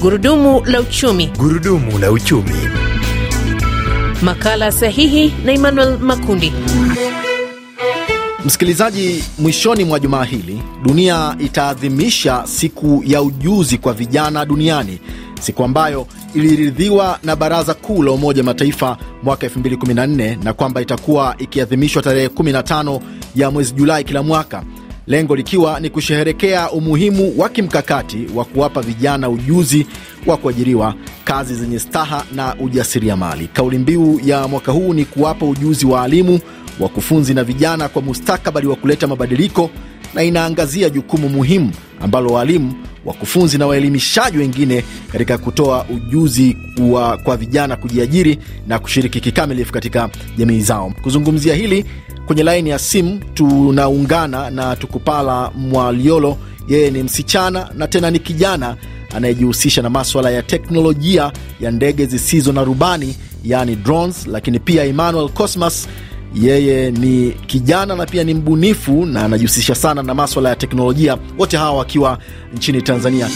Gurudumu la uchumi. Gurudumu la uchumi. Makala sahihi na Emmanuel Makundi. Msikilizaji, mwishoni mwa jumaa hili dunia itaadhimisha siku ya ujuzi kwa vijana duniani, siku ambayo iliridhiwa na Baraza Kuu la Umoja Mataifa mwaka 2014 na kwamba itakuwa ikiadhimishwa tarehe 15 ya mwezi Julai kila mwaka, lengo likiwa ni kusherehekea umuhimu wa kimkakati wa kuwapa vijana ujuzi wa kuajiriwa, kazi zenye staha na ujasiriamali. Kauli mbiu ya mwaka huu ni kuwapa ujuzi waalimu, wakufunzi na vijana kwa mustakabali wa kuleta mabadiliko, na inaangazia jukumu muhimu ambalo waalimu wakufunzi na waelimishaji wengine katika kutoa ujuzi wa kwa vijana kujiajiri na kushiriki kikamilifu katika jamii zao. Kuzungumzia hili kwenye laini ya simu tunaungana na Tukupala Mwaliolo. Yeye ni msichana na tena ni kijana anayejihusisha na maswala ya teknolojia ya ndege zisizo na rubani, yaani drones, lakini pia Emmanuel Cosmas yeye ni kijana na pia ni mbunifu na anajihusisha sana na maswala ya teknolojia, wote hawa wakiwa nchini Tanzania.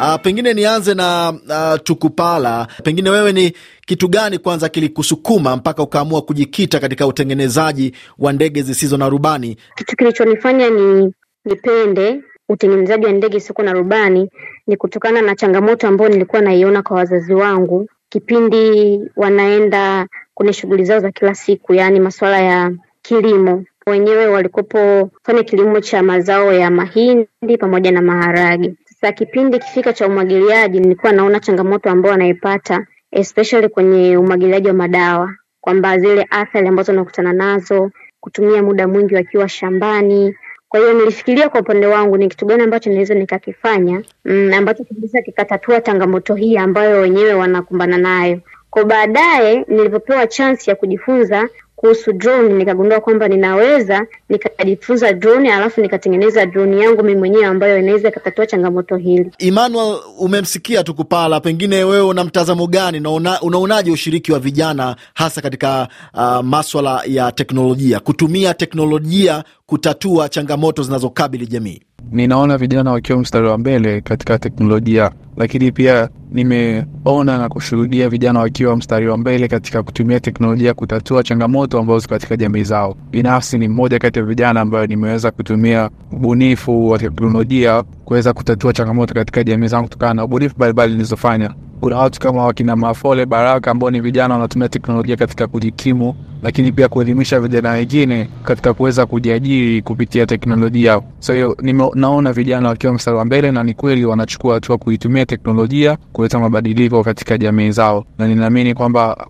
Uh, pengine nianze na uh, Tukupala, pengine wewe ni kitu gani kwanza kilikusukuma mpaka ukaamua kujikita katika utengenezaji wa ndege zisizo na rubani? Kitu kilichonifanya ni nipende utengenezaji wa ndege zisizo na rubani ni kutokana na changamoto ambayo nilikuwa naiona kwa wazazi wangu kipindi wanaenda kwenye shughuli zao za kila siku, yaani masuala ya kilimo. Wenyewe walikopo fanya kilimo cha mazao ya mahindi pamoja na maharage. Sasa kipindi kifika cha umwagiliaji, nilikuwa naona changamoto ambayo wanaipata especially kwenye umwagiliaji wa madawa, kwamba zile athari ambazo wanakutana nazo, kutumia muda mwingi wakiwa shambani. Kwa hiyo nilifikiria kwa upande wangu ni kitu gani ambacho naweza nikakifanya, mm, ambacho kinaweza kikatatua changamoto hii ambayo wenyewe wanakumbana nayo. Kwa baadaye nilipopewa chance ya kujifunza kuhusu drone nikagundua kwamba ninaweza nikajifunza drone alafu nikatengeneza drone yangu mimi mwenyewe ambayo inaweza ikatatua changamoto hili. Emmanuel, umemsikia Tukupala, pengine wewe una mtazamo gani na unaonaje ushiriki wa vijana hasa katika uh, maswala ya teknolojia, kutumia teknolojia kutatua changamoto zinazokabili jamii? Ninaona vijana wakiwa mstari wa mbele katika teknolojia, lakini pia nimeona na kushuhudia vijana wakiwa mstari wa mbele katika kutumia teknolojia kutatua changamoto ambazo ziko katika jamii zao. Binafsi ni mmoja kati ya vijana ambayo nimeweza kutumia ubunifu wa teknolojia kuweza kutatua changamoto katika jamii zangu kutokana na ubunifu mbalimbali nilizofanya. Kuna watu kama wakina Mafole Baraka ambao ni vijana wanatumia teknolojia katika kujikimu, lakini pia kuelimisha vijana wengine katika kuweza kujiajiri kupitia teknolojia. So hiyo naona vijana wakiwa mstari wa mbele, na ni kweli wanachukua hatua kuitumia teknolojia kuleta mabadiliko katika jamii zao, na ninaamini kwamba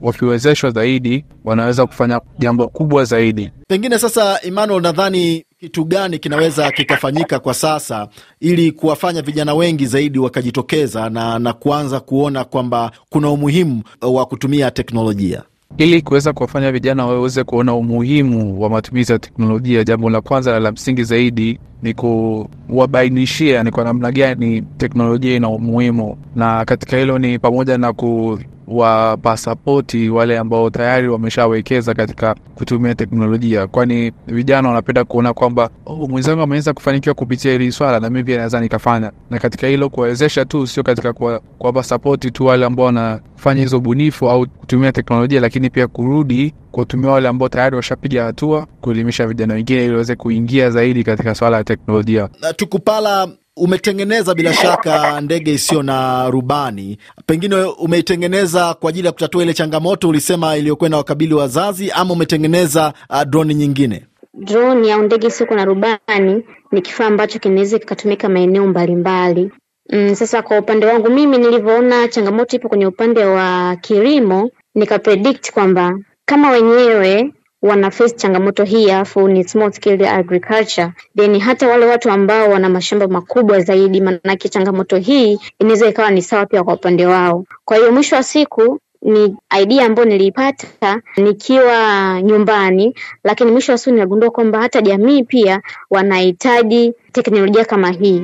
wakiwezeshwa zaidi wanaweza kufanya jambo kubwa zaidi. Pengine sasa, Emmanuel, nadhani kitu gani kinaweza kikafanyika kwa sasa ili kuwafanya vijana wengi zaidi wakajitokeza na, na kuanza kuona kwamba kuna umuhimu wa kutumia teknolojia? Ili kuweza kuwafanya vijana waweze kuona umuhimu wa matumizi ya teknolojia, jambo la kwanza na la msingi zaidi ni kuwabainishia ni kwa namna gani teknolojia ina umuhimu, na katika hilo ni pamoja na ku wapa pasapoti wale ambao tayari wameshawekeza katika kutumia teknolojia, kwani vijana wanapenda kuona kwamba oh, mwenzangu ameweza kufanikiwa kupitia hili swala na mimi pia naweza nikafanya. Na katika hilo kuwawezesha tu, sio katika kuwapa sapoti tu wale ambao wanafanya hizo bunifu au kutumia teknolojia, lakini pia kurudi kuwatumia wale ambao tayari washapiga hatua, kuelimisha vijana wengine ili waweze kuingia zaidi katika swala ya teknolojia. Tukupala, umetengeneza bila shaka ndege isiyo na rubani, pengine umeitengeneza kwa ajili ya kutatua ile changamoto ulisema iliyokuwa na wakabili wazazi, ama umetengeneza uh, droni nyingine? Droni au ndege isiyo na rubani ni kifaa ambacho kinaweza kikatumika maeneo mbalimbali. Mm, sasa kwa upande wangu mimi nilivyoona changamoto ipo kwenye upande wa kilimo, nikapredict kwamba kama wenyewe wana face changamoto hii alafu ni small scale agriculture, then hata wale watu ambao wana mashamba makubwa zaidi, maanake changamoto hii inaweza ikawa ni sawa pia kwa upande wao. Kwa hiyo mwisho wa siku ni idea ambayo niliipata nikiwa nyumbani, lakini mwisho wa siku ninagundua kwamba hata jamii pia wanahitaji teknolojia kama hii.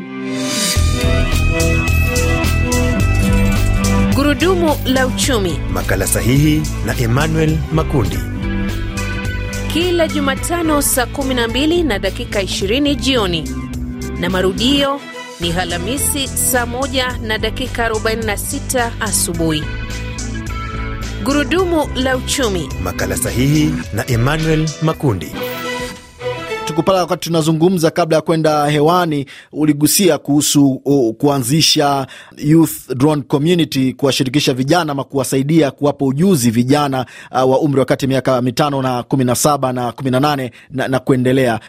Gurudumu la uchumi, makala sahihi na Emmanuel Makundi. Kila Jumatano saa 12 na dakika 20 jioni na marudio Ni Alhamisi saa 1 na dakika 46 asubuhi. Gurudumu la uchumi. Makala sahihi na Emmanuel Makundi. Tukupala wakati tunazungumza kabla ya kwenda hewani, uligusia kuhusu uh, kuanzisha youth drone community, kuwashirikisha vijana ama kuwasaidia kuwapa ujuzi vijana uh, wa umri wa kati ya miaka mitano na kumi na saba na kumi na nane na, na kuendelea.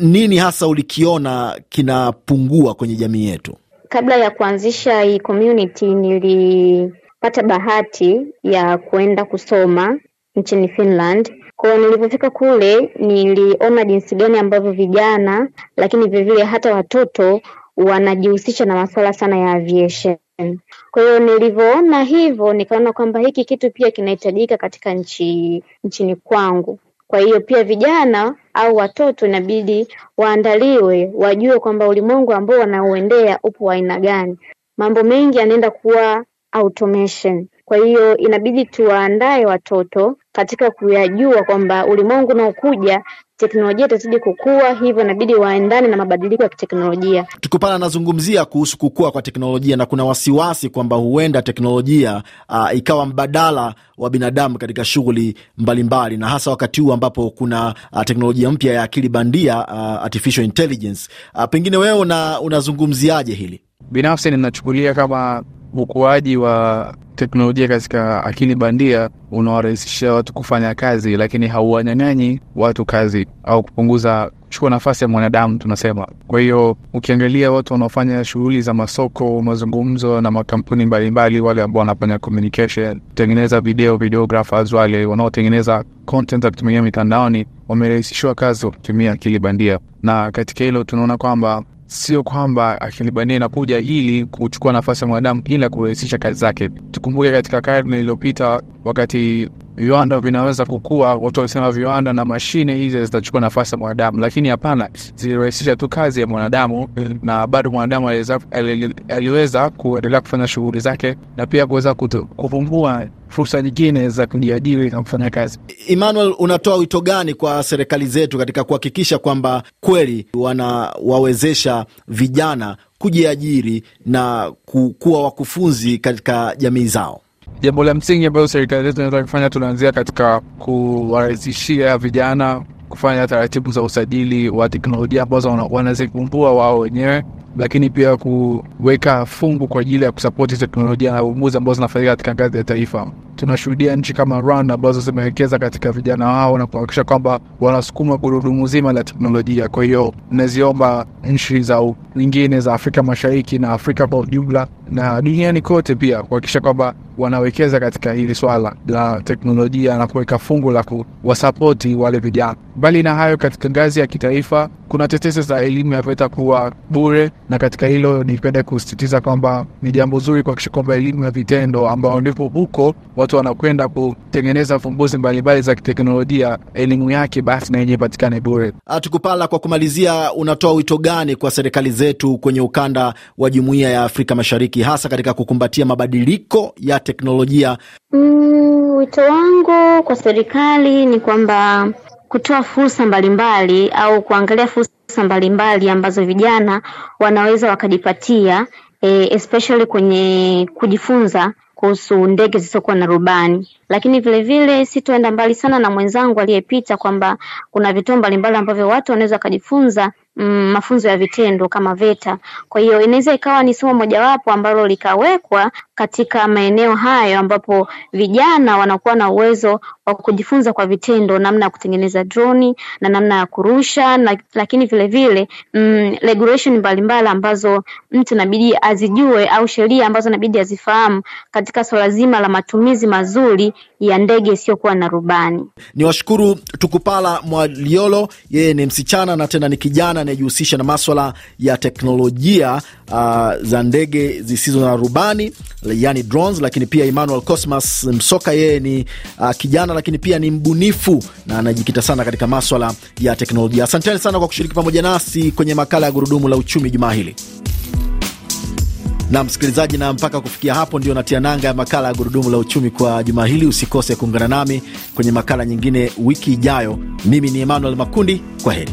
Nini hasa ulikiona kinapungua kwenye jamii yetu? Kabla ya kuanzisha hii community nilipata bahati ya kuenda kusoma nchini Finland. Kwa nilipofika kule niliona jinsi gani ambavyo vijana lakini vilevile hata watoto wanajihusisha na masuala sana ya aviation. Kwa hiyo nilivyoona hivyo nikaona kwamba hiki kitu pia kinahitajika katika nchi nchini kwangu. Kwa hiyo pia vijana au watoto inabidi waandaliwe, wajue kwamba ulimwengu ambao wanauendea upo wa aina gani. Mambo mengi yanaenda kuwa automation. Kwa hiyo inabidi tuwaandae watoto katika kuyajua kwamba ulimwengu unaokuja teknolojia itazidi kukua, hivyo inabidi waendane na mabadiliko ya kiteknolojia. Tukupana anazungumzia kuhusu kukua kwa teknolojia na kuna wasiwasi kwamba huenda teknolojia uh, ikawa mbadala wa binadamu katika shughuli mbalimbali, na hasa wakati huu ambapo kuna uh, teknolojia mpya ya akili bandia uh, artificial intelligence. Uh, pengine wewe una, unazungumziaje hili? Binafsi ninachukulia kama ukuaji wa teknolojia katika akili bandia unawarahisishia watu kufanya kazi, lakini hauwanyang'anyi watu kazi au kupunguza kuchukua nafasi ya mwanadamu tunasema. Kwa hiyo ukiangalia watu wanaofanya shughuli za masoko, mazungumzo na makampuni mbalimbali, wale ambao wanafanya communication, kutengeneza video, videographers, wale wanaotengeneza content kutumia mitandaoni, wamerahisishiwa kazi wa kutumia akili bandia, na katika hilo tunaona kwamba sio kwamba akili bandia inakuja ili kuchukua nafasi ya mwanadamu ila kurahisisha kazi zake. Tukumbuke katika karne iliyopita, wakati viwanda vinaweza kukua, watu walisema viwanda na mashine hizi zitachukua nafasi ya mwanadamu, lakini hapana, zilirahisisha tu kazi ya mwanadamu, na bado mwanadamu aliweza, kuendelea kufanya shughuli zake na pia kuweza kuvumbua fursa nyingine za kujiajiri na kufanya kazi. Emmanuel, unatoa wito gani kwa serikali zetu katika kuhakikisha kwamba kweli wanawawezesha vijana kujiajiri na kuwa wakufunzi katika jamii zao? Jambo la msingi ambayo serikali zetu inaweza kufanya, tunaanzia katika kuwarahisishia vijana kufanya taratibu za usajili wa teknolojia ambazo wanazivumbua wao wenyewe, lakini pia kuweka fungu kwa ajili ya kusapoti teknolojia na uvumbuzi ambazo zinafanyika katika ngazi ya taifa. Tunashuhudia nchi kama Rwanda ambazo zimewekeza katika vijana wao na kuhakikisha kwamba wanasukuma gurudumu zima la teknolojia. Kwa hiyo naziomba nchi za nyingine za Afrika Mashariki na Afrika kwa ujumla na duniani kote pia kuhakikisha kwamba wanawekeza katika hili swala la teknolojia na kuweka fungu la kuwasapoti wale vijana. Mbali na hayo, katika ngazi ya kitaifa kuna tetesi za elimu ya VETA kuwa bure, na katika hilo nipende kusisitiza kwamba ni jambo zuri kuhakikisha kwamba elimu ya vitendo, ambao ndipo huko watu wanakwenda kutengeneza fumbuzi mbalimbali za kiteknolojia, elimu yake basi na yenye ipatikane bure. Tukupala, kwa kumalizia, unatoa wito gani kwa serikali zetu kwenye ukanda wa jumuiya ya Afrika Mashariki, hasa katika kukumbatia mabadiliko ya teknolojia? Mm, wito wangu kwa serikali ni kwamba kutoa fursa mbalimbali au kuangalia fursa mbalimbali ambazo vijana wanaweza wakajipatia, e, especially kwenye kujifunza kuhusu ndege zisizokuwa na rubani. Lakini vilevile sitoenda mbali sana na mwenzangu aliyepita kwamba kuna vituo mbalimbali ambavyo watu wanaweza wakajifunza mm, mafunzo ya vitendo kama VETA. Kwa hiyo inaweza ikawa ni somo mojawapo ambalo likawekwa katika maeneo hayo ambapo vijana wanakuwa na uwezo wa kujifunza kwa vitendo namna ya kutengeneza droni na namna ya kurusha na, lakini vile vile mm, regulation mbalimbali ambazo mtu inabidi azijue au sheria ambazo inabidi azifahamu katika swala zima la matumizi mazuri ya ndege isiyokuwa na rubani. Ni washukuru Tukupala Mwaliolo, yeye ni msichana na tena ni kijana anayejihusisha na maswala ya teknolojia uh, za ndege zisizo na rubani yani drones, lakini pia Emmanuel Cosmas Msoka, yeye ni uh, kijana lakini pia ni mbunifu na anajikita sana katika maswala ya teknolojia. Asanteni sana kwa kushiriki pamoja nasi kwenye makala ya gurudumu la uchumi jumaa hili na msikilizaji, na mpaka kufikia hapo ndio natia nanga ya makala ya gurudumu la uchumi kwa juma hili. Usikose kuungana nami kwenye makala nyingine wiki ijayo. Mimi ni Emmanuel Makundi, kwa heri.